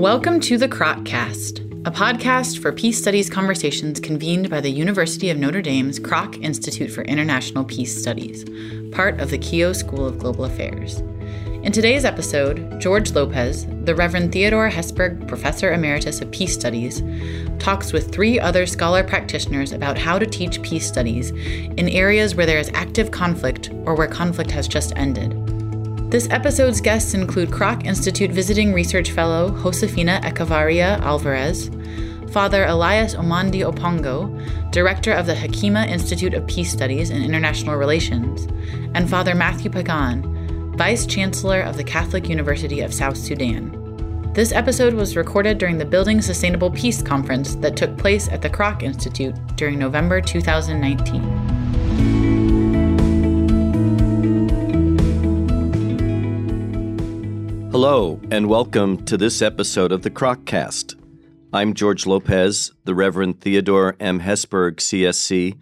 Welcome to the Kroc a podcast for peace studies conversations convened by the University of Notre Dame's Kroc Institute for International Peace Studies, part of the Keough School of Global Affairs. In today's episode, George Lopez, the Reverend Theodore Hesburgh Professor Emeritus of Peace Studies, talks with three other scholar practitioners about how to teach peace studies in areas where there is active conflict or where conflict has just ended. This episode's guests include Kroc Institute Visiting Research Fellow Josefina Echavarría Alvarez, Father Elias Omondi Opongo, Director of the Hekima Institute of Peace Studies and International Relations, and Father Matthew Pagan, Vice Chancellor of the Catholic University of South Sudan. This episode was recorded during the Building Sustainable Peace conference that took place at the Kroc Institute during November 2019. Hello, and welcome to this episode of the Kroccast. I'm George Lopez, the Reverend Theodore M. Hesburgh, CSC,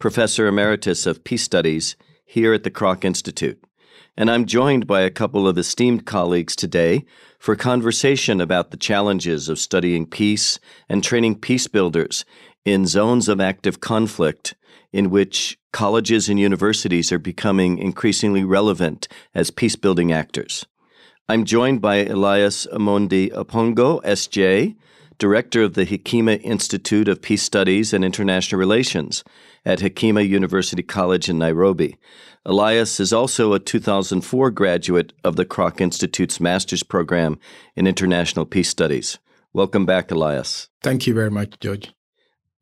Professor Emeritus of Peace Studies here at the Kroc Institute. And I'm joined by a couple of esteemed colleagues today for conversation about the challenges of studying peace and training peace builders in zones of active conflict in which colleges and universities are becoming increasingly relevant as peace building actors. I'm joined by Elias Omondi Opongo, SJ, Director of the Hekima Institute of Peace Studies and International Relations at Hekima University College in Nairobi. Elias is also a 2004 graduate of the Kroc Institute's Master's Program in International Peace Studies. Welcome back, Elias. Thank you very much, George.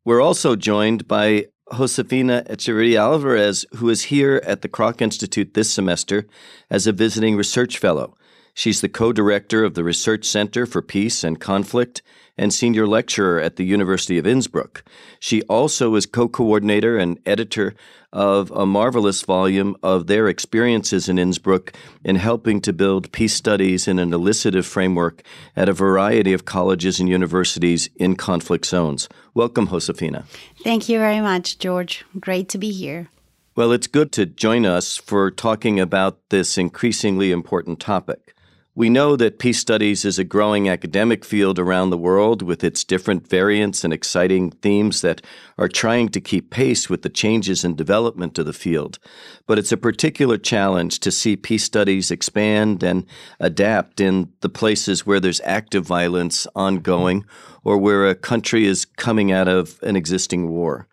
We're also joined by Josefina Echavarría Alvarez, who is here at the Kroc Institute this semester as a visiting research fellow. She's the co director of the Research Center for Peace and Conflict and senior lecturer at the University of Innsbruck. She also is co coordinator and editor of a marvelous volume of their experiences in Innsbruck in helping to build peace studies in an elicitive framework at a variety of colleges and universities in conflict zones. Welcome, Josefina. Thank you very much, George. Great to be here. Well, it's good to join us for talking about this increasingly important topic. We know that peace studies is a growing academic field around the world with its different variants and exciting themes that are trying to keep pace with the changes and development of the field. But it's a particular challenge to see peace studies expand and adapt in the places where there's active violence ongoing or where a country is coming out of an existing war.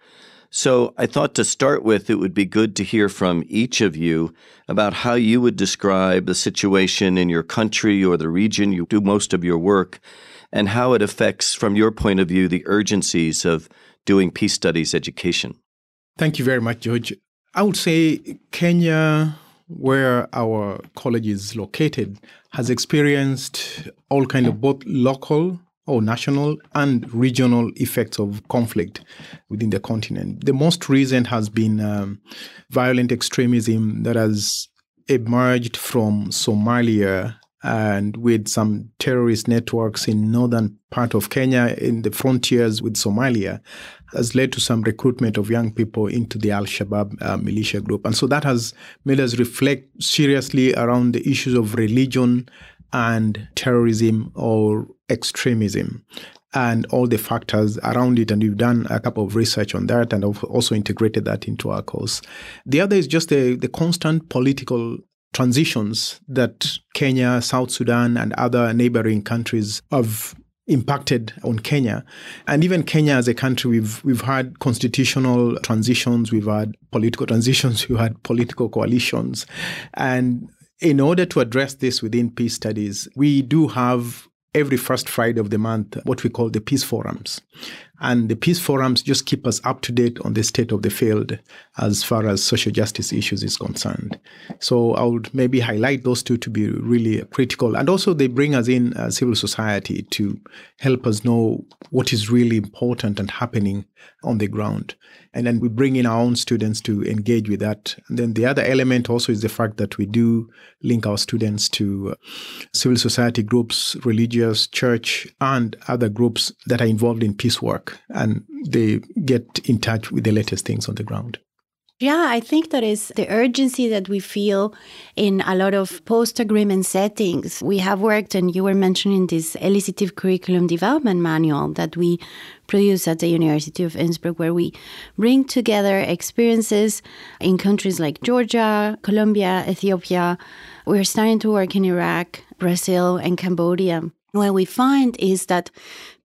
So I thought to start with, it would be good to hear from each of you about how you would describe the situation in your country or the region you do most of your work and how it affects, from your point of view, the urgencies of doing peace studies education. Thank you very much, George. I would say Kenya, where our college is located, has experienced all kind of both local or national and regional effects of conflict within the continent. The most recent has been um, violent extremism that has emerged from Somalia and with some terrorist networks in northern part of Kenya in the frontiers with Somalia has led to some recruitment of young people into the Al-Shabaab uh, militia group. And so that has made us reflect seriously around the issues of religion and terrorism or extremism and all the factors around it. And we've done a couple of research on that and also integrated that into our course. The other is just the, the constant political transitions that Kenya, South Sudan, and other neighboring countries have impacted on Kenya. And even Kenya as a country, we've we've had constitutional transitions, we've had political transitions, we've had political coalitions. And in order to address this within peace studies, we do have every first Friday of the month what we call the peace forums. And the peace forums just keep us up to date on the state of the field as far as social justice issues is concerned. So I would maybe highlight those two to be really critical. And also, they bring us in uh, civil society to help us know what is really important and happening on the ground. And then we bring in our own students to engage with that. And then the other element also is the fact that we do link our students to uh, civil society groups, religious, church, and other groups that are involved in peace work and they get in touch with the latest things on the ground. Yeah, I think that is the urgency that we feel in a lot of post agreement settings. We have worked, and you were mentioning this elicitive curriculum development manual that we produce at the University of Innsbruck, where we bring together experiences in countries like Georgia, Colombia, Ethiopia. We're starting to work in Iraq, Brazil, and Cambodia. What we find is that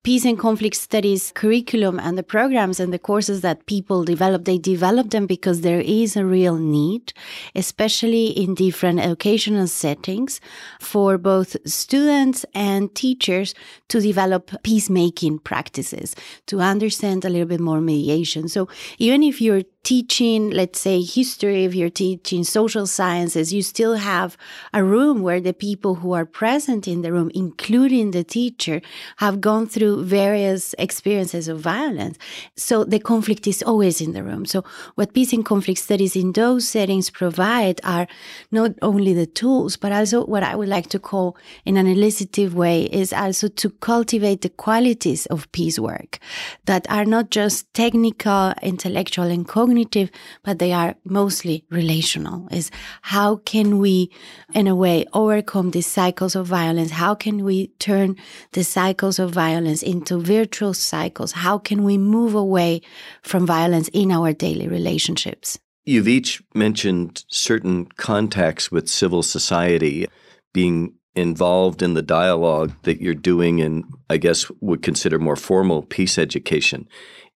peace and conflict studies curriculum and the programs and the courses that people develop, they develop them because there is a real need, especially in different educational settings for both students and teachers to develop peacemaking practices, to understand a little bit more mediation. So even if you're teaching, let's say, history, if you're teaching social sciences, you still have a room where the people who are present in the room, including the teacher, have gone through various experiences of violence. So the conflict is always in the room. So what peace and conflict studies in those settings provide are not only the tools, but also what I would like to call in an elicitive way is also to cultivate the qualities of peace work that are not just technical, intellectual, and cognitive cognitive, but they are mostly relational. Is how can we, in a way, overcome these cycles of violence? How can we turn the cycles of violence into virtual cycles? How can we move away from violence in our daily relationships? You've each mentioned certain contacts with civil society being involved in the dialogue that you're doing in, I guess, would consider more formal peace education.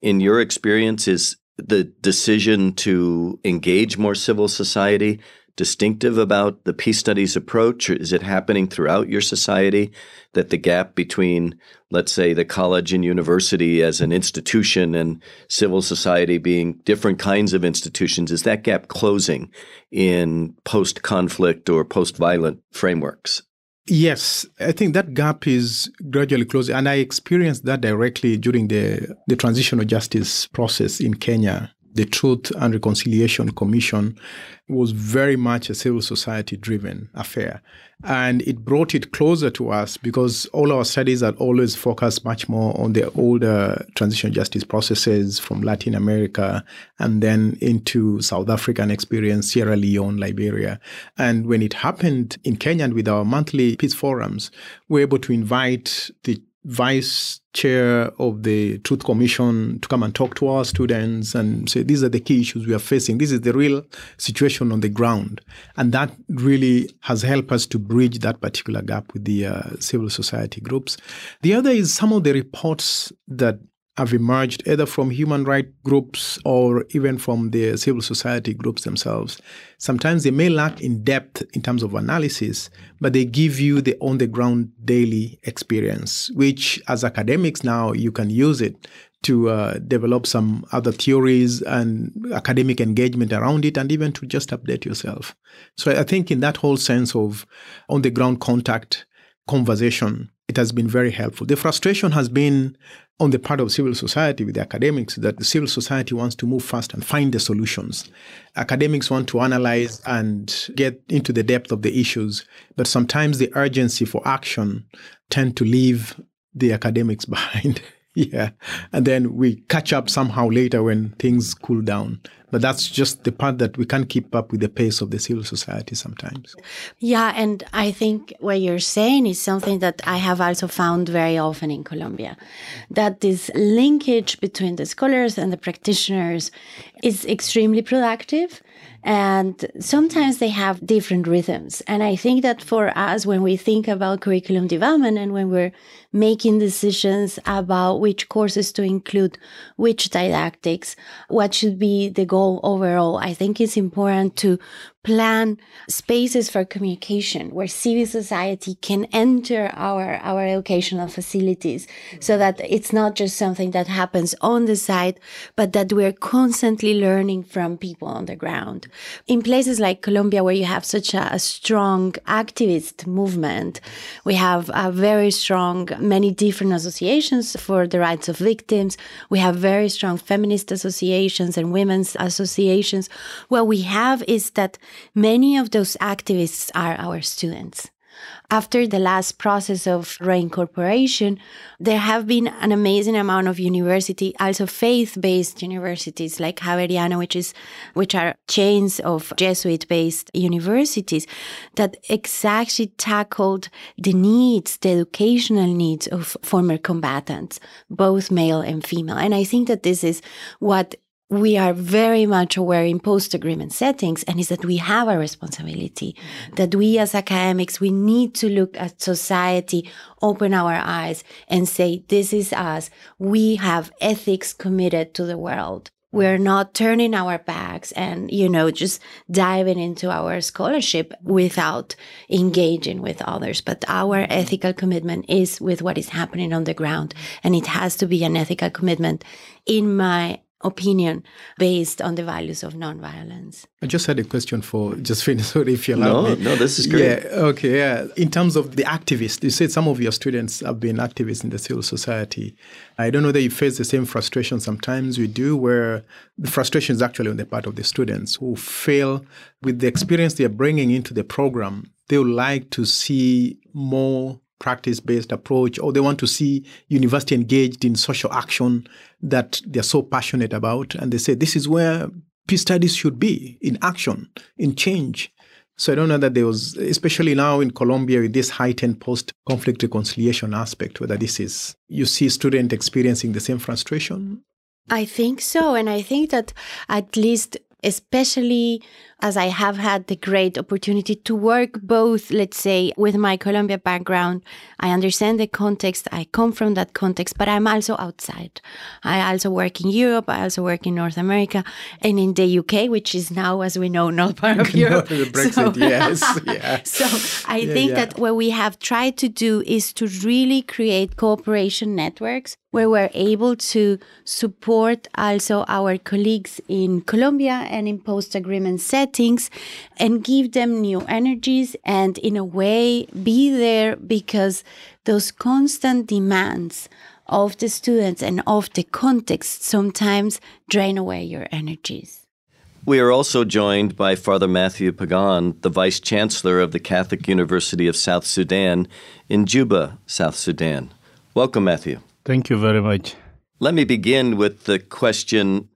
In your experience, is the decision to engage more civil society distinctive about the peace studies approach? Or is it happening throughout your society that the gap between, let's say, the college and university as an institution and civil society being different kinds of institutions, is that gap closing in post conflict or post violent frameworks? Yes, I think that gap is gradually closing. And I experienced that directly during the, the transitional justice process in Kenya. The Truth and Reconciliation Commission was very much a civil society driven affair. And it brought it closer to us because all our studies had always focused much more on the older transitional justice processes from Latin America and then into South African experience, Sierra Leone, Liberia. And when it happened in Kenya and with our monthly peace forums, we were able to invite the vice chair of the Truth Commission to come and talk to our students and say, these are the key issues we are facing. This is the real situation on the ground. And that really has helped us to bridge that particular gap with the uh, civil society groups. The other is some of the reports that have emerged either from human rights groups or even from the civil society groups themselves. Sometimes they may lack in depth in terms of analysis, but they give you the on the ground daily experience, which as academics now you can use it to uh, develop some other theories and academic engagement around it, and even to just update yourself. So I think in that whole sense of on the ground contact conversation, it has been very helpful. The frustration has been on the part of civil society with the academics that the civil society wants to move fast and find the solutions. Academics want to analyze and get into the depth of the issues, but sometimes the urgency for action tend to leave the academics behind. yeah. And then we catch up somehow later when things cool down. But that's just the part that we can't keep up with the pace of the civil society sometimes. Yeah, and I think what you're saying is something that I have also found very often in Colombia that this linkage between the scholars and the practitioners is extremely productive. And sometimes they have different rhythms. And I think that for us, when we think about curriculum development and when we're making decisions about which courses to include, which didactics, what should be the goal overall, I think it's important to plan spaces for communication where civil society can enter our, our educational facilities so that it's not just something that happens on the side, but that we're constantly learning from people on the ground. In places like Colombia, where you have such a, a strong activist movement, we have a very strong, many different associations for the rights of victims. We have very strong feminist associations and women's associations. What we have is that many of those activists are our students. After the last process of reincorporation, there have been an amazing amount of university, also faith-based universities like Javeriana, which is, which are chains of Jesuit-based universities that exactly tackled the needs, the educational needs of former combatants, both male and female. And I think that this is what we are very much aware in post agreement settings and is that we have a responsibility. Mm-hmm. That we as academics we need to look at society open our eyes and say this is us. We have ethics committed to the world. Mm-hmm. We're not turning our backs and you know just diving into our scholarship without engaging with others. But our mm-hmm. ethical commitment is with what is happening on the ground and it has to be an ethical commitment in my opinion based on the values of nonviolence. I just had a question for Josephine, sorry if you allow no, me. No, this is great. Yeah, okay, yeah. In terms of the activists, you said some of your students have been activists in the civil society. I don't know that you face the same frustration sometimes we do, where the frustration is actually on the part of the students who fail with the experience they're bringing into the program. They would like to see more practice based approach, or they want to see university engaged in social action that they're so passionate about. And they say this is where peace studies should be in action, in change. So I don't know that there was, especially now in Colombia, with this heightened post conflict reconciliation aspect, whether this is, you see students experiencing the same frustration? I think so. And I think that at least especially as I have had the great opportunity to work both, let's say, with my Colombia background. I understand the context. I come from that context, but I'm also outside. I also work in Europe. I also work in North America and in the UK, which is now, as we know, not part of Europe. the Brexit, so, yes. Yeah. So I yeah, think yeah. that what we have tried to do is to really create cooperation networks where we're able to support also our colleagues in Colombia and in post agreement settings and give them new energies and, in a way, be there because those constant demands of the students and of the context sometimes drain away your energies. We are also joined by Father Matthew Pagan, the Vice Chancellor of the Catholic University of South Sudan in Juba, South Sudan. Welcome, Matthew. Thank you very much. Let me begin with the question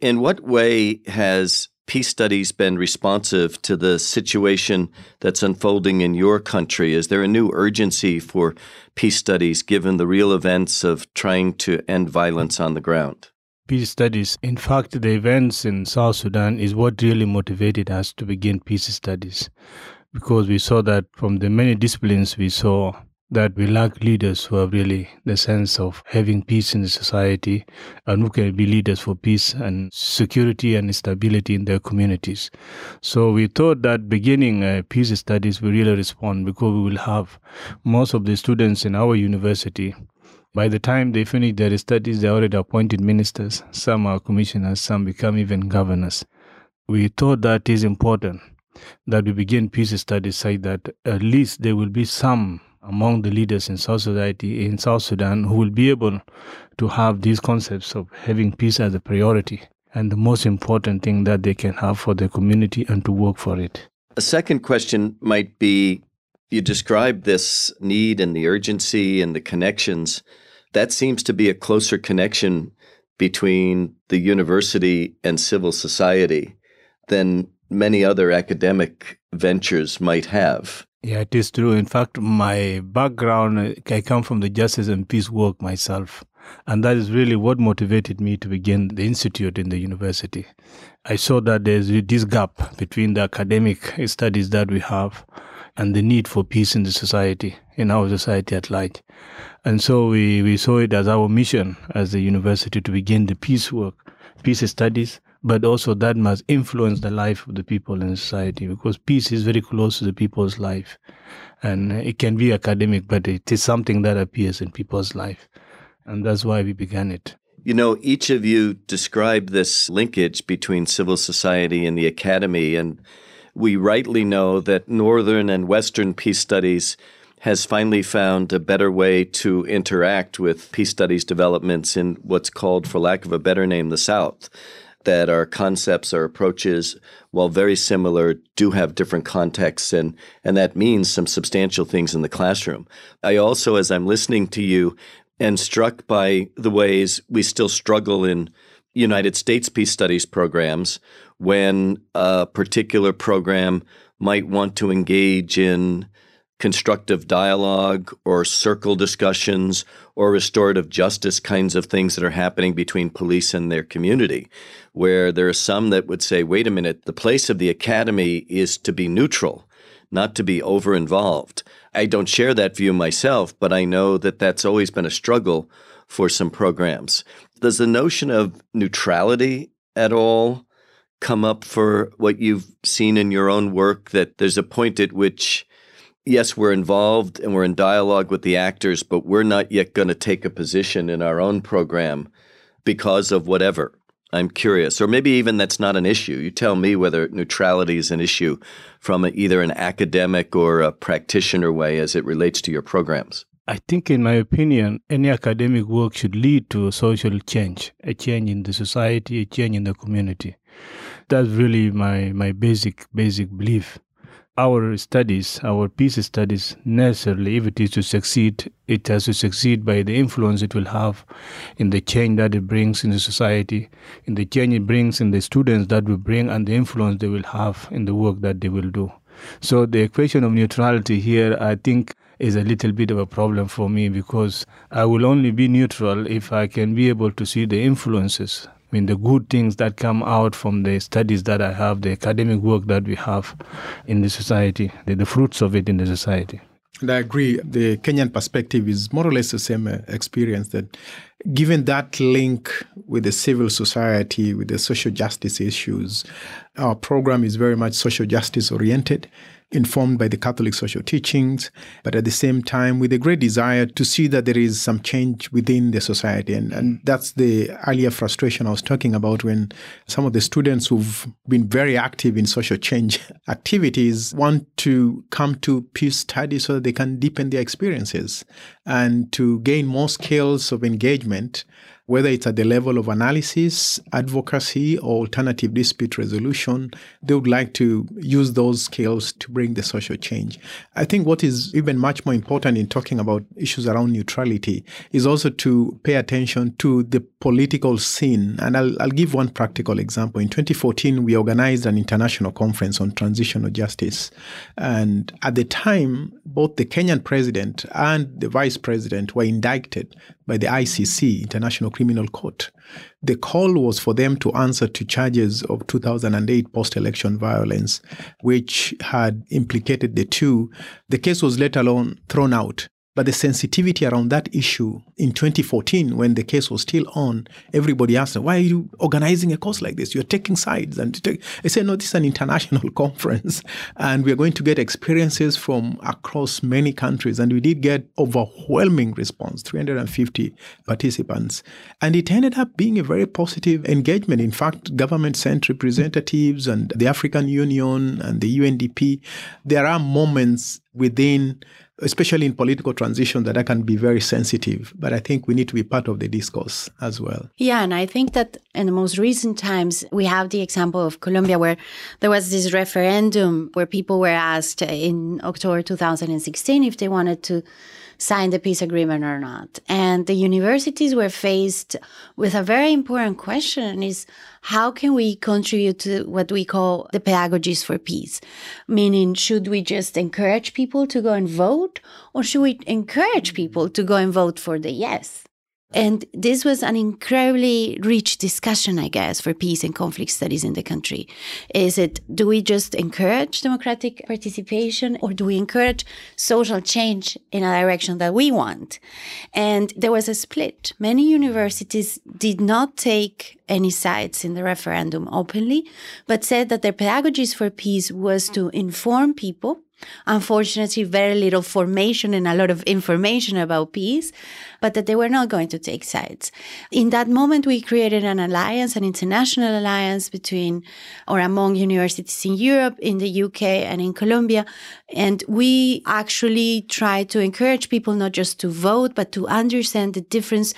In what way has peace studies been responsive to the situation that's unfolding in your country? Is there a new urgency for peace studies given the real events of trying to end violence on the ground? Peace studies. In fact, the events in South Sudan is what really motivated us to begin peace studies because we saw that from the many disciplines we saw that we lack leaders who have really the sense of having peace in the society and who can be leaders for peace and security and stability in their communities. So we thought that beginning uh, peace studies will really respond because we will have most of the students in our university by the time they finish their studies, they already appointed ministers. Some are commissioners, some become even governors. We thought that is important that we begin peace studies so that at least there will be some among the leaders in South Society in South Sudan who will be able to have these concepts of having peace as a priority and the most important thing that they can have for their community and to work for it. A second question might be you described this need and the urgency and the connections. That seems to be a closer connection between the university and civil society than many other academic ventures might have. Yeah, it is true. In fact, my background, I come from the justice and peace work myself. And that is really what motivated me to begin the institute in the university. I saw that there's this gap between the academic studies that we have and the need for peace in the society, in our society at large. And so we, we saw it as our mission as a university to begin the peace work, peace studies, but also that must influence the life of the people in society because peace is very close to the people's life. And it can be academic, but it is something that appears in people's life. And that's why we began it. You know, each of you described this linkage between civil society and the academy, and we rightly know that Northern and Western peace studies has finally found a better way to interact with peace studies developments in what's called, for lack of a better name, the South. That our concepts, our approaches, while very similar, do have different contexts, and, and that means some substantial things in the classroom. I also, as I'm listening to you, am struck by the ways we still struggle in United States peace studies programs when a particular program might want to engage in constructive dialogue or circle discussions or restorative justice kinds of things that are happening between police and their community, where there are some that would say, wait a minute, the place of the academy is to be neutral, not to be over involved. I don't share that view myself, but I know that that's always been a struggle for some programs. Does the notion of neutrality at all come up for what you've seen in your own work that there's a point at which yes, we're involved and we're in dialogue with the actors, but we're not yet going to take a position in our own program because of whatever. I'm curious, or maybe even that's not an issue. You tell me whether neutrality is an issue from either an academic or a practitioner way as it relates to your programs. I think, in my opinion, any academic work should lead to a social change, a change in the society, a change in the community. That's really my, my basic basic belief our studies, our peace studies, necessarily, if it is to succeed, it has to succeed by the influence it will have in the change that it brings in the society, in the change it brings in the students that will bring, and the influence they will have in the work that they will do. So the equation of neutrality here, I think, is a little bit of a problem for me because I will only be neutral if I can be able to see the influences I mean, the good things that come out from the studies that I have, the academic work that we have in the society, the, the fruits of it in the society. And I agree. The Kenyan perspective is more or less the same uh, experience that given that link with the civil society, with the social justice issues, our program is very much social justice oriented informed by the Catholic social teachings, but at the same time with a great desire to see that there is some change within the society. And, and mm. that's the earlier frustration I was talking about when some of the students who've been very active in social change activities want to come to peace studies so that they can deepen their experiences and to gain more skills of engagement whether it's at the level of analysis, advocacy, or alternative dispute resolution, they would like to use those skills to bring the social change. I think what is even much more important in talking about issues around neutrality is also to pay attention to the political scene. And I'll, I'll give one practical example. In 2014, we organized an international conference on transitional justice. And at the time, both the Kenyan president and the vice president were indicted by the ICC, International Criminal Court. The call was for them to answer to charges of 2008 post election violence, which had implicated the two. The case was let alone thrown out but the sensitivity around that issue in 2014, when the case was still on, everybody asked, why are you organizing a course like this? You're taking sides. And I said, no, this is an international conference. And we're going to get experiences from across many countries. And we did get overwhelming response, 350 participants. And it ended up being a very positive engagement. In fact, government sent representatives and the African Union and the UNDP. There are moments within especially in political transition, that I can be very sensitive. But I think we need to be part of the discourse as well. Yeah, and I think that in the most recent times, we have the example of Colombia, where there was this referendum where people were asked in October 2016 if they wanted to sign the peace agreement or not. And the universities were faced with a very important question is how can we contribute to what we call the pedagogies for peace? Meaning, should we just encourage people to go and vote or should we encourage people to go and vote for the yes? And this was an incredibly rich discussion, I guess, for peace and conflict studies in the country. Is it, do we just encourage democratic participation or do we encourage social change in a direction that we want? And there was a split. Many universities did not take any sides in the referendum openly, but said that their pedagogies for peace was to inform people Unfortunately, very little formation and a lot of information about peace, but that they were not going to take sides. In that moment, we created an alliance, an international alliance between or among universities in Europe, in the UK, and in Colombia. And we actually tried to encourage people not just to vote, but to understand the difference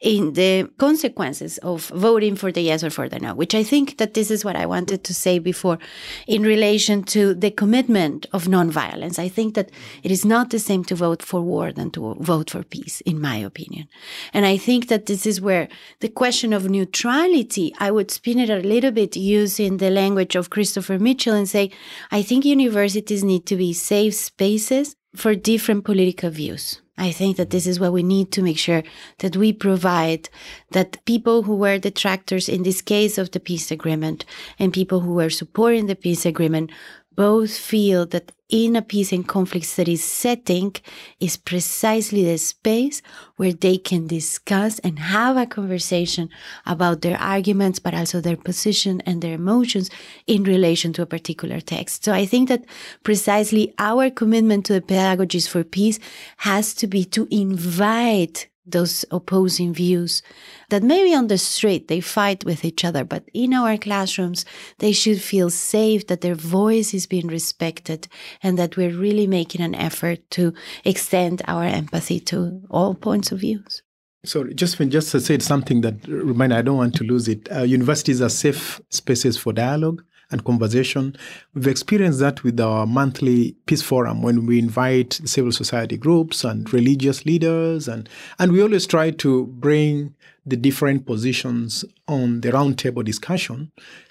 in the consequences of voting for the yes or for the no, which I think that this is what I wanted to say before in relation to the commitment of nonviolence. I think that it is not the same to vote for war than to vote for peace, in my opinion. And I think that this is where the question of neutrality, I would spin it a little bit using the language of Christopher Mitchell and say, I think universities need to be safe spaces for different political views. I think that this is what we need to make sure that we provide that people who were detractors in this case of the peace agreement and people who were supporting the peace agreement both feel that in a peace and conflict studies setting is precisely the space where they can discuss and have a conversation about their arguments, but also their position and their emotions in relation to a particular text. So I think that precisely our commitment to the pedagogies for peace has to be to invite those opposing views that maybe on the street they fight with each other, but in our classrooms, they should feel safe that their voice is being respected and that we're really making an effort to extend our empathy to all points of views. So, just just said something that remind I don't want to lose it. Uh, universities are safe spaces for dialogue and conversation. We've experienced that with our monthly peace forum when we invite civil society groups and religious leaders and and we always try to bring the different positions on the roundtable discussion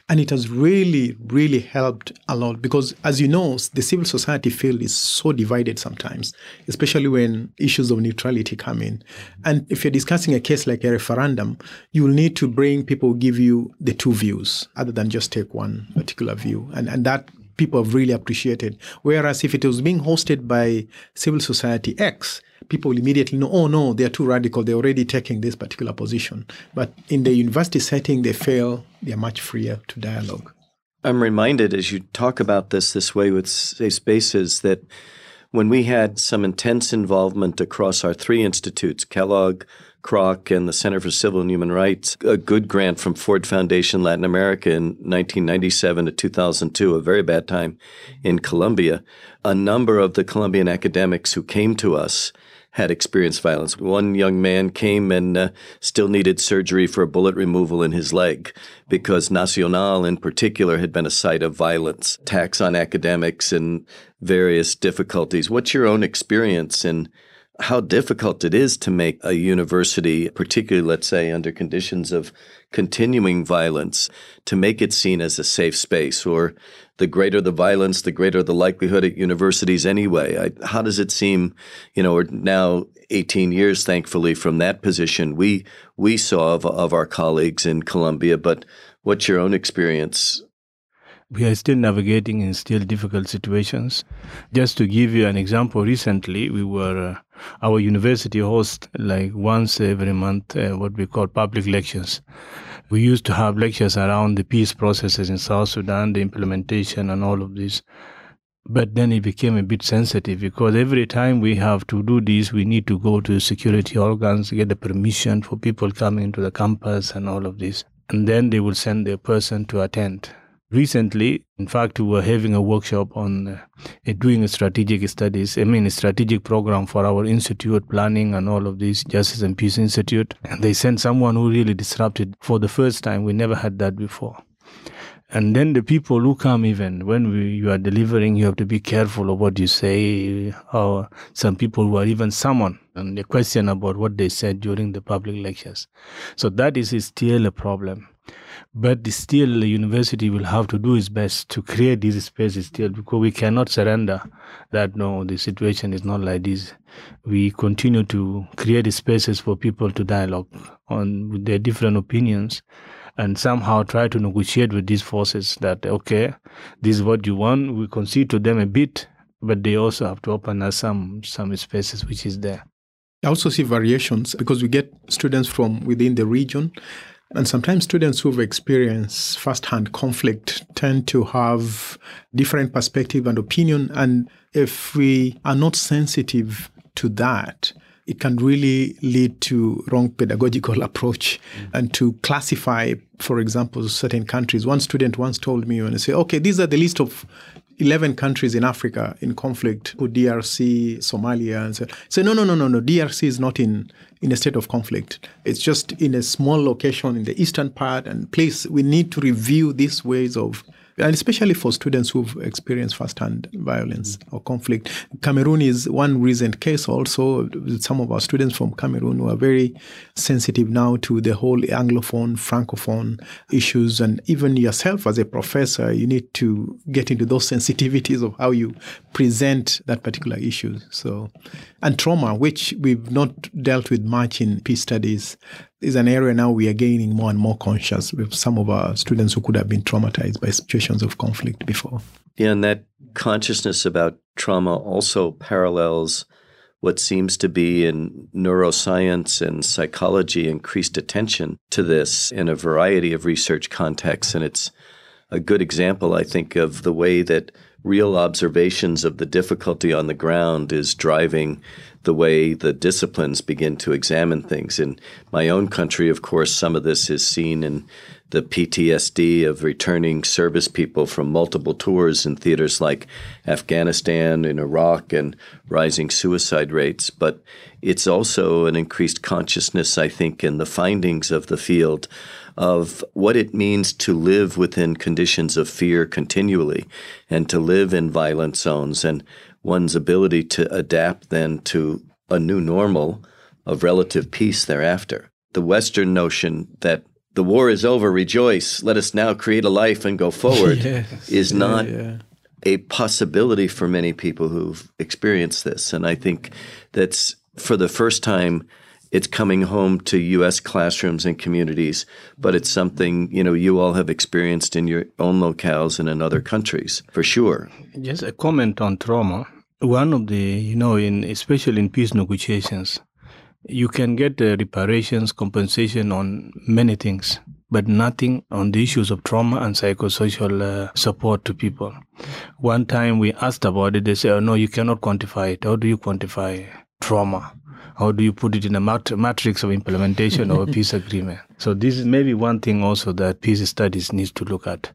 and it has really, really helped a lot because, as you know, the civil society field is so divided sometimes, especially when issues of neutrality come in. And if you're discussing a case like a referendum, you will need to bring people who give you the two views other than just take one particular view. And, and that people have really appreciated. Whereas if it was being hosted by civil society X, people will immediately know, oh no, they're too radical. They're already taking this particular position. But in the university setting, they feel they're much freer to dialogue. I'm reminded as you talk about this this way with safe spaces that when we had some intense involvement across our three institutes, Kellogg, Kroc, and the Center for Civil and Human Rights, a good grant from Ford Foundation Latin America in 1997 to 2002, a very bad time in Colombia. A number of the Colombian academics who came to us had experienced violence. One young man came and uh, still needed surgery for a bullet removal in his leg because Nacional, in particular, had been a site of violence, attacks on academics, and various difficulties. What's your own experience in how difficult it is to make a university, particularly, let's say, under conditions of continuing violence, to make it seen as a safe space? Or the greater the violence, the greater the likelihood at universities anyway. I, how does it seem, you know, we're now 18 years, thankfully, from that position we, we saw of, of our colleagues in Colombia, but what's your own experience we are still navigating in still difficult situations. Just to give you an example, recently we were, uh, our university host like once every month uh, what we call public lectures. We used to have lectures around the peace processes in South Sudan, the implementation and all of this. But then it became a bit sensitive because every time we have to do this, we need to go to security organs, get the permission for people coming to the campus and all of this. And then they will send their person to attend. Recently, in fact, we were having a workshop on uh, doing strategic studies, I mean, a strategic program for our institute, planning and all of this, Justice and Peace Institute. And they sent someone who really disrupted for the first time. We never had that before. And then the people who come, even when we, you are delivering, you have to be careful of what you say. Or some people who are even summoned and they question about what they said during the public lectures. So that is still a problem. But still, the university will have to do its best to create these spaces still because we cannot surrender that no, the situation is not like this. We continue to create spaces for people to dialogue on their different opinions and somehow try to negotiate with these forces that, okay, this is what you want. We concede to them a bit, but they also have to open us some, some spaces which is there. I also see variations because we get students from within the region and sometimes students who've experienced firsthand conflict tend to have different perspective and opinion. And if we are not sensitive to that, it can really lead to wrong pedagogical approach mm. and to classify, for example, certain countries. One student once told me when I say, okay, these are the list of 11 countries in Africa in conflict with DRC, Somalia, and so. So no, no, no, no, no. DRC is not in in a state of conflict. It's just in a small location in the eastern part and place. We need to review these ways of and especially for students who've experienced firsthand violence mm-hmm. or conflict. Cameroon is one recent case also. Some of our students from Cameroon who are very sensitive now to the whole Anglophone, Francophone issues. And even yourself as a professor, you need to get into those sensitivities of how you present that particular issue. So, and trauma, which we've not dealt with much in peace studies is an area now we are gaining more and more conscious with some of our students who could have been traumatized by situations of conflict before. Yeah, and that consciousness about trauma also parallels what seems to be in neuroscience and psychology increased attention to this in a variety of research contexts. And it's a good example, I think, of the way that real observations of the difficulty on the ground is driving the way the disciplines begin to examine things. In my own country, of course, some of this is seen in the PTSD of returning service people from multiple tours in theaters like Afghanistan and Iraq and rising suicide rates. But it's also an increased consciousness, I think, in the findings of the field of what it means to live within conditions of fear continually and to live in violent zones and one's ability to adapt then to a new normal of relative peace thereafter. The Western notion that the war is over, rejoice, let us now create a life and go forward yes. is not yeah, yeah. a possibility for many people who've experienced this. And I think that's for the first time it's coming home to U.S. classrooms and communities, but it's something you know you all have experienced in your own locales and in other countries for sure. Just a comment on trauma. One of the, you know, in especially in peace negotiations, you can get uh, reparations, compensation on many things, but nothing on the issues of trauma and psychosocial uh, support to people. One time we asked about it, they said, oh, no, you cannot quantify it. How do you quantify trauma? How do you put it in a mat- matrix of implementation of a peace agreement? So this is maybe one thing also that peace studies needs to look at.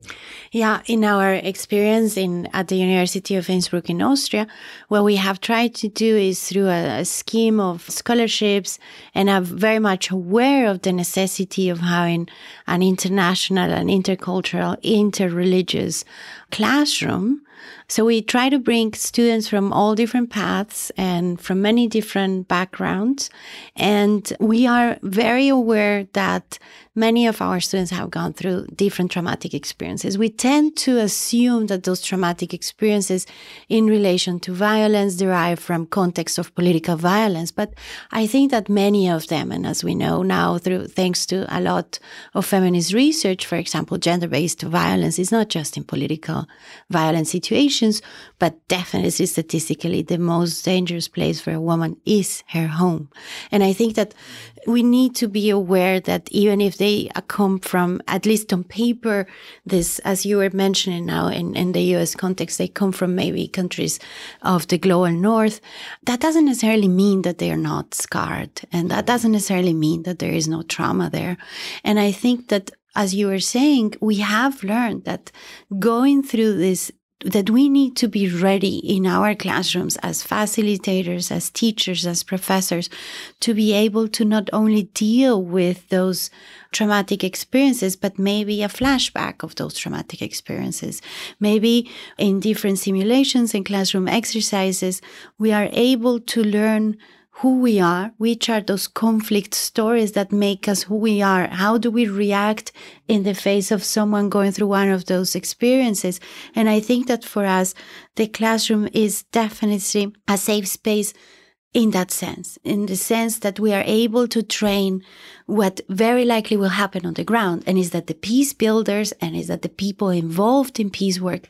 Yeah, in our experience in at the University of Innsbruck in Austria, what we have tried to do is through a, a scheme of scholarships and are very much aware of the necessity of having an international and intercultural, interreligious classroom so we try to bring students from all different paths and from many different backgrounds. And we are very aware that many of our students have gone through different traumatic experiences. We tend to assume that those traumatic experiences in relation to violence derive from context of political violence. But I think that many of them, and as we know now through thanks to a lot of feminist research, for example, gender-based violence is not just in political violence situations, but definitely statistically the most dangerous place for a woman is her home. And I think that we need to be aware that even if they uh, come from, at least on paper, this, as you were mentioning now in, in the US context, they come from maybe countries of the global north, that doesn't necessarily mean that they are not scarred. And that doesn't necessarily mean that there is no trauma there. And I think that as you were saying, we have learned that going through this that we need to be ready in our classrooms as facilitators, as teachers, as professors to be able to not only deal with those traumatic experiences, but maybe a flashback of those traumatic experiences. Maybe in different simulations and classroom exercises, we are able to learn who we are, which are those conflict stories that make us who we are. How do we react in the face of someone going through one of those experiences? And I think that for us, the classroom is definitely a safe space in that sense, in the sense that we are able to train what very likely will happen on the ground. And is that the peace builders and is that the people involved in peace work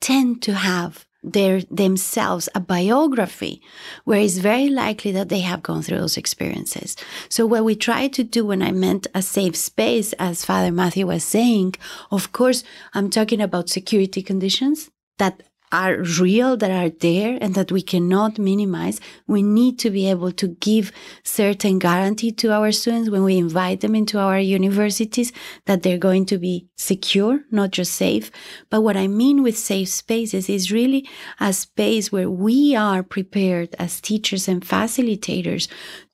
tend to have their themselves a biography where it's very likely that they have gone through those experiences. So what we try to do when I meant a safe space, as Father Matthew was saying, of course, I'm talking about security conditions that are real, that are there, and that we cannot minimize. We need to be able to give certain guarantee to our students when we invite them into our universities that they're going to be secure, not just safe. But what I mean with safe spaces is really a space where we are prepared as teachers and facilitators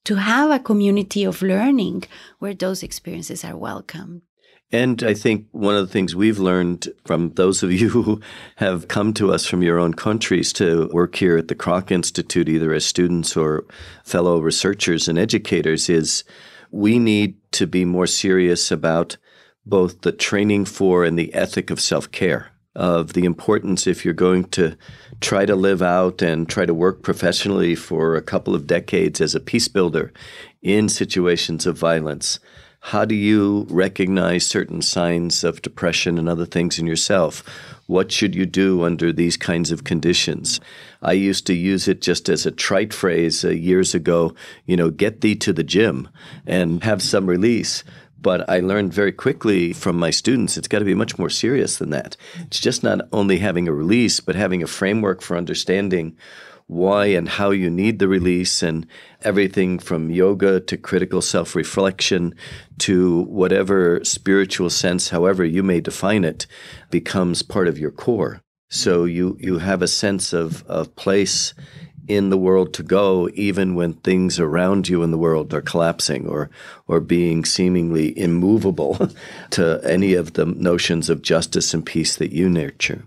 to have a community of learning where those experiences are welcomed. And I think one of the things we've learned from those of you who have come to us from your own countries to work here at the Kroc Institute, either as students or fellow researchers and educators, is we need to be more serious about both the training for and the ethic of self care, of the importance if you're going to try to live out and try to work professionally for a couple of decades as a peace builder in situations of violence how do you recognize certain signs of depression and other things in yourself? What should you do under these kinds of conditions? I used to use it just as a trite phrase uh, years ago, you know, get thee to the gym and have some release. But I learned very quickly from my students it's got to be much more serious than that. It's just not only having a release, but having a framework for understanding why and how you need the release and everything from yoga to critical self reflection to whatever spiritual sense, however you may define it, becomes part of your core. So you, you have a sense of, of place in the world to go, even when things around you in the world are collapsing or, or being seemingly immovable to any of the notions of justice and peace that you nurture.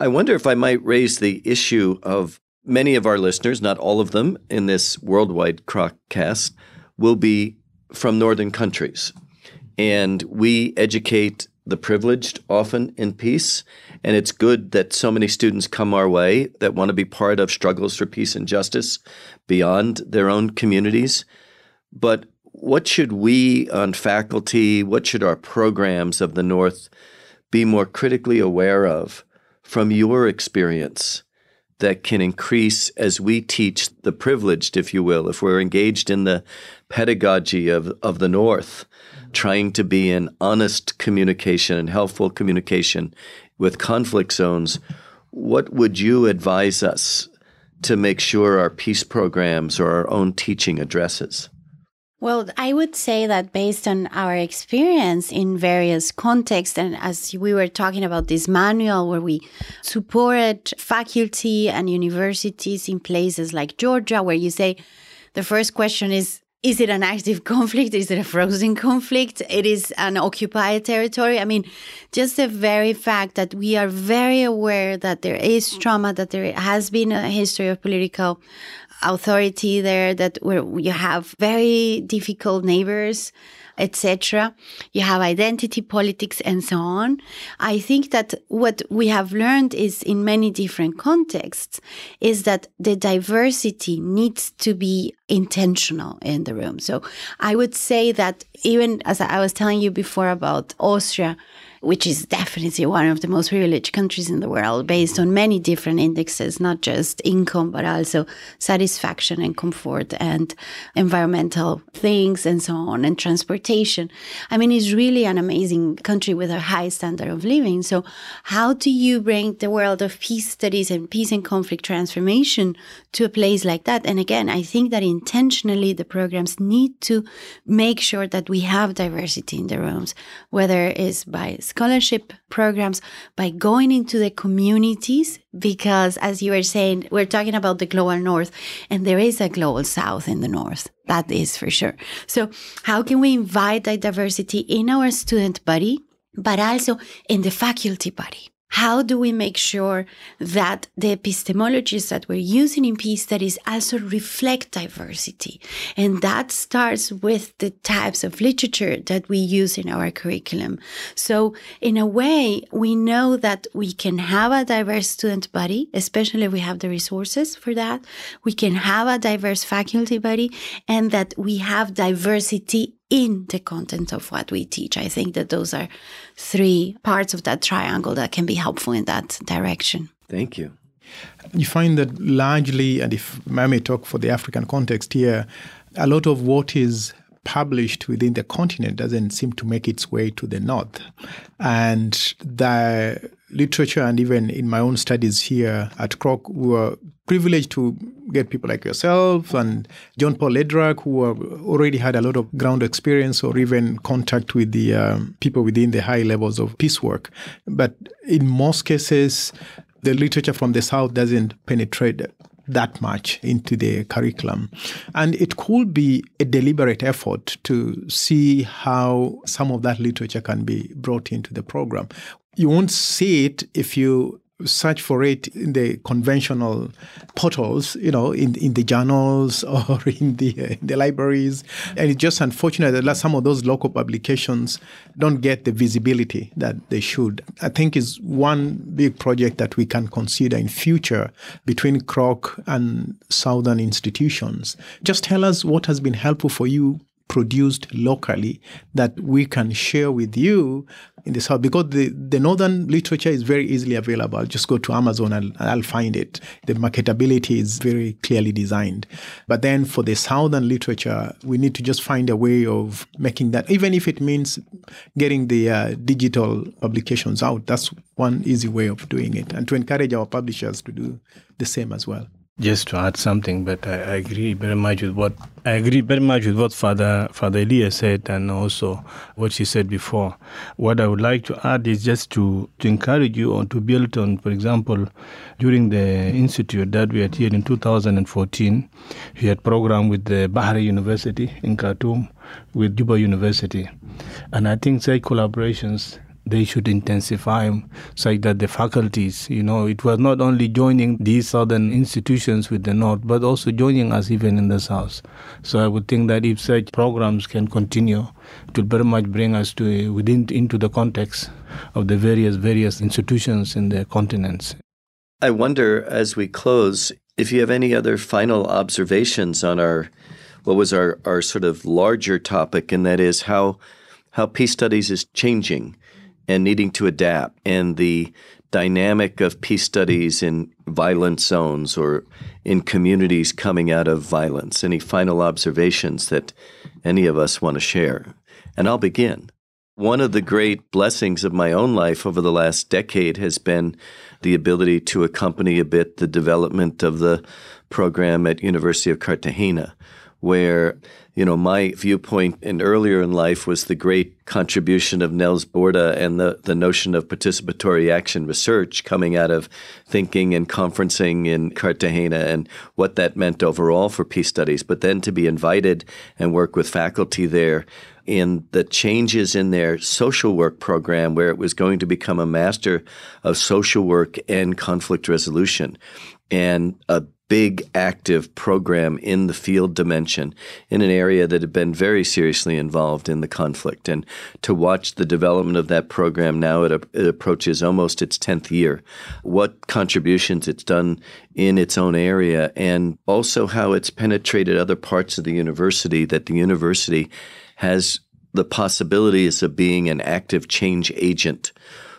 I wonder if I might raise the issue of many of our listeners, not all of them in this worldwide cast, will be from northern countries. And we educate the privileged often in peace. And it's good that so many students come our way that want to be part of struggles for peace and justice beyond their own communities. But what should we on faculty, what should our programs of the North be more critically aware of from your experience that can increase as we teach the privileged, if you will, if we're engaged in the pedagogy of, of the North, trying to be in honest communication and helpful communication with conflict zones, what would you advise us to make sure our peace programs or our own teaching addresses? Well, I would say that based on our experience in various contexts, and as we were talking about this manual where we support faculty and universities in places like Georgia, where you say the first question is, is it an active conflict? Is it a frozen conflict? It is an occupied territory. I mean, just the very fact that we are very aware that there is trauma, that there has been a history of political authority there that where you have very difficult neighbors etc you have identity politics and so on. I think that what we have learned is in many different contexts is that the diversity needs to be intentional in the room. So i would say that even as i was telling you before about austria which is definitely one of the most privileged countries in the world based on many different indexes, not just income, but also satisfaction and comfort and environmental things and so on and transportation. I mean, it's really an amazing country with a high standard of living. So how do you bring the world of peace studies and peace and conflict transformation to a place like that? And again, I think that intentionally the programs need to make sure that we have diversity in the rooms, whether it's by scholarship programs by going into the communities because as you were saying we're talking about the global north and there is a global south in the north. That is for sure. So how can we invite that diversity in our student body but also in the faculty body how do we make sure that the epistemologies that we're using in peace studies also reflect diversity? And that starts with the types of literature that we use in our curriculum. So in a way, we know that we can have a diverse student body, especially if we have the resources for that. We can have a diverse faculty body and that we have diversity in the content of what we teach. I think that those are three parts of that triangle that can be helpful in that direction. Thank you. You find that largely, and if I may talk for the African context here, a lot of what is published within the continent doesn't seem to make its way to the north. And the literature and even in my own studies here at Kroc, we were privileged to get people like yourself and John Paul Lederach, who already had a lot of ground experience or even contact with the um, people within the high levels of peace work. But in most cases, the literature from the South doesn't penetrate that much into the curriculum. And it could be a deliberate effort to see how some of that literature can be brought into the program. You won't see it if you search for it in the conventional portals, you know, in in the journals or in the uh, in the libraries. And it's just unfortunate that some of those local publications don't get the visibility that they should. I think is one big project that we can consider in future between Kroc and southern institutions. Just tell us what has been helpful for you produced locally that we can share with you in the south because the, the northern literature is very easily available. Just go to Amazon and I'll find it. The marketability is very clearly designed. But then for the southern literature, we need to just find a way of making that, even if it means getting the uh, digital publications out. That's one easy way of doing it, and to encourage our publishers to do the same as well. Just to add something, but I, I, agree very much with what I agree very much with what Father Father Elias said, and also what she said before. What I would like to add is just to, to encourage you on to build on, for example, during the institute that we had here in 2014, we had program with the Bahri University in Khartoum, with Juba University, and I think such collaborations they should intensify so that the faculties, you know, it was not only joining these southern institutions with the north, but also joining us even in the south. So I would think that if such programs can continue, it will very much bring us to within into the context of the various various institutions in the continents. I wonder as we close if you have any other final observations on our what was our, our sort of larger topic, and that is how how peace studies is changing and needing to adapt, and the dynamic of peace studies in violent zones or in communities coming out of violence. Any final observations that any of us want to share? And I'll begin. One of the great blessings of my own life over the last decade has been the ability to accompany a bit the development of the program at University of Cartagena, where you know, my viewpoint in earlier in life was the great contribution of Fals Borda and the, the notion of participatory action research coming out of thinking and conferencing in Cartagena and what that meant overall for peace studies. But then to be invited and work with faculty there in the changes in their social work program, where it was going to become a master of social work and conflict resolution and a big active program in the field dimension in an area that had been very seriously involved in the conflict. And to watch the development of that program now, it, it approaches almost its 10th year. What contributions it's done in its own area, and also how it's penetrated other parts of the university, that the university has the possibilities of being an active change agent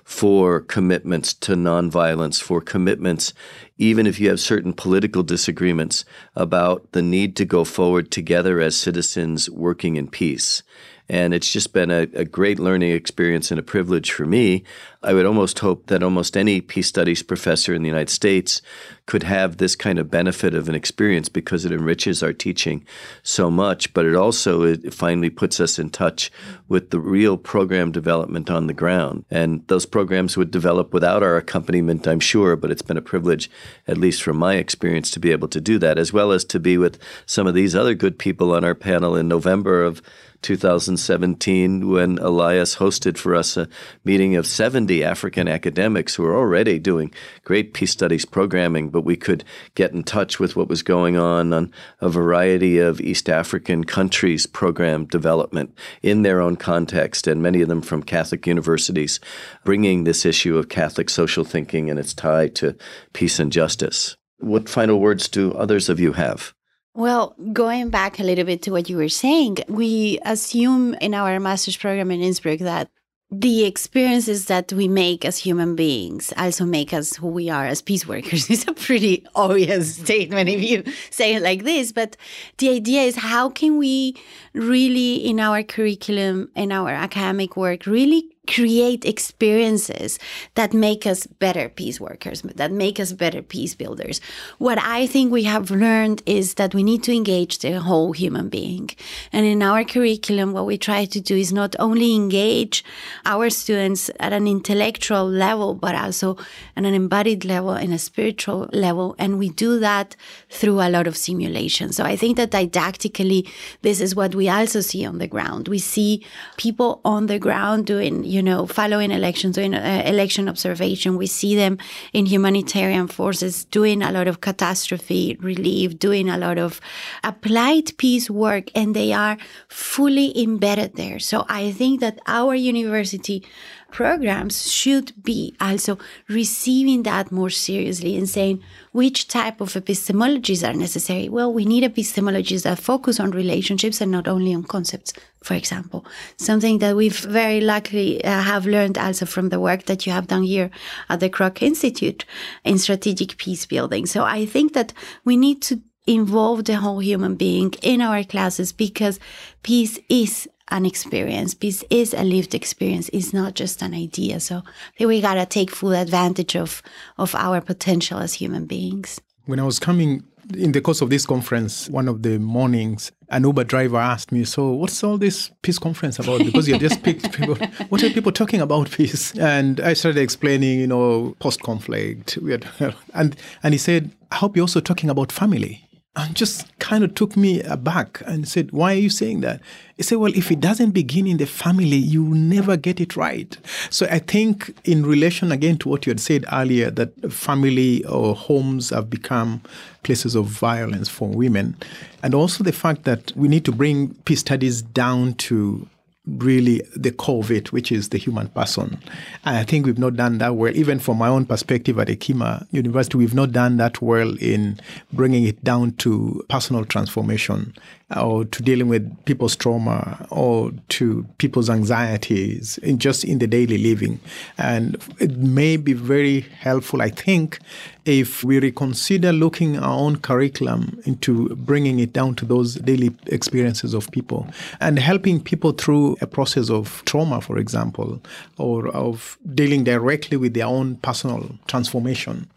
for commitments to nonviolence, for commitments, even if you have certain political disagreements about the need to go forward together as citizens working in peace. And it's just been a, a, great learning experience and a privilege for me. I would almost hope that almost any peace studies professor in the United States could have this kind of benefit of an experience because it enriches our teaching so much. But it also it finally puts us in touch with the real program development on the ground. And those programs would develop without our accompaniment, I'm sure. But it's been a privilege, at least from my experience, to be able to do that, as well as to be with some of these other good people on our panel in November of 2017 when Elias hosted for us a meeting of 70 African academics who are already doing great peace studies programming, but we could get in touch with what was going on on a variety of East African countries' program development in their own context, and many of them from Catholic universities, bringing this issue of Catholic social thinking and its tie to peace and justice. What final words do others of you have? Well, going back a little bit to what you were saying, we assume in our master's program in Innsbruck that the experiences that we make as human beings also make us who we are as peace workers. It's a pretty obvious statement if you say it like this, but the idea is how can we really, in our curriculum, in our academic work, really create experiences that make us better peace workers, that make us better peace builders. What I think we have learned is that we need to engage the whole human being. And in our curriculum, what we try to do is not only engage our students at an intellectual level, but also at an embodied level and a spiritual level. And we do that through a lot of simulation. So I think that didactically, this is what we also see on the ground. We see people on the ground doing you know, following elections, doing uh, election observation. We see them in humanitarian forces doing a lot of catastrophe relief, doing a lot of applied peace work, and they are fully embedded there. So I think that our university programs should be also receiving that more seriously and saying which type of epistemologies are necessary. Well, we need epistemologies that focus on relationships and not only on concepts, for example. Something that we've very luckily uh, have learned also from the work that you have done here at the Kroc Institute in strategic peace building. So I think that we need to involve the whole human being in our classes because peace is an experience. Peace is a lived experience. It's not just an idea. So we gotta take full advantage of of our potential as human beings. When I was coming in the course of this conference, one of the mornings, an Uber driver asked me, "So, what's all this peace conference about?" Because you just picked people. What are people talking about peace? And I started explaining, you know, post-conflict. We had, and and he said, "I hope you're also talking about family." And just kind of took me aback and said, Why are you saying that? He said, Well, if it doesn't begin in the family, you will never get it right. So I think, in relation again to what you had said earlier, that family or homes have become places of violence for women, and also the fact that we need to bring peace studies down to really the core of it, which is the human person. And I think we've not done that well, even from my own perspective at Hekima University, we've not done that well in bringing it down to personal transformation or to dealing with people's trauma or to people's anxieties in just in the daily living. And it may be very helpful, I think, if we reconsider looking our own curriculum into bringing it down to those daily experiences of people and helping people through a process of trauma, for example, or of dealing directly with their own personal transformation.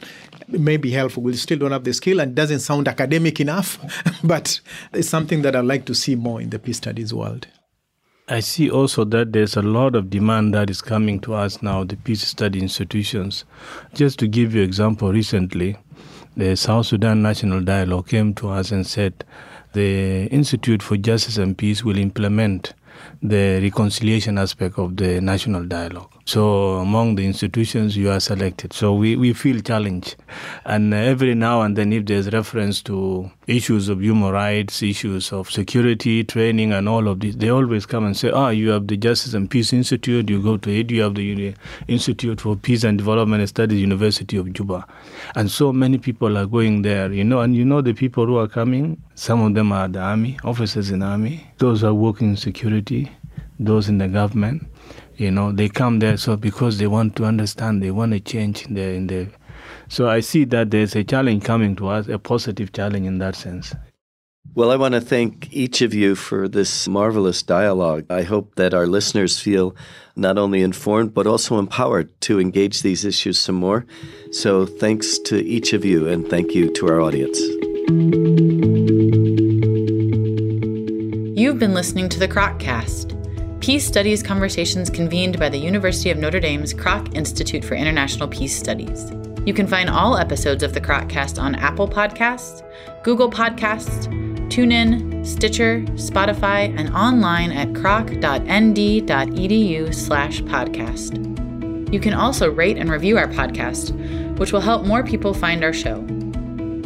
It may be helpful. We still don't have the skill and it doesn't sound academic enough, but it's something that I'd like to see more in the peace studies world. I see also that there's a lot of demand that is coming to us now, the peace study institutions. Just to give you example, recently, the South Sudan National Dialogue came to us and said the Institute for Justice and Peace will implement the reconciliation aspect of the national dialogue. So among the institutions, you are selected. So we, we feel challenged. And every now and then, if there's reference to issues of human rights, issues of security, training, and all of this, they always come and say, ah, you have the Justice and Peace Institute, you go to it, you have the Institute for Peace and Development Studies, University of Juba. And so many people are going there, you know, and you know the people who are coming, some of them are the army, officers in army, those are working in security, those in the government you know, they come there so because they want to understand, they want to change in the in the. So I see that there's a challenge coming to us, a positive challenge in that sense. Well, I want to thank each of you for this marvelous dialogue. I hope that our listeners feel not only informed, but also empowered to engage these issues some more. So thanks to each of you, and thank you to our audience. You've been listening to the Kroccast Peace Studies conversations convened by the University of Notre Dame's Kroc Institute for International Peace Studies. You can find all episodes of the Kroccast on Apple Podcasts, Google Podcasts, TuneIn, Stitcher, Spotify, and online at kroc.nd.edu slash podcast. You can also rate and review our podcast, which will help more people find our show.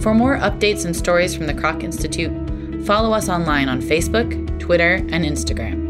For more updates and stories from the Kroc Institute, follow us online on Facebook, Twitter, and Instagram.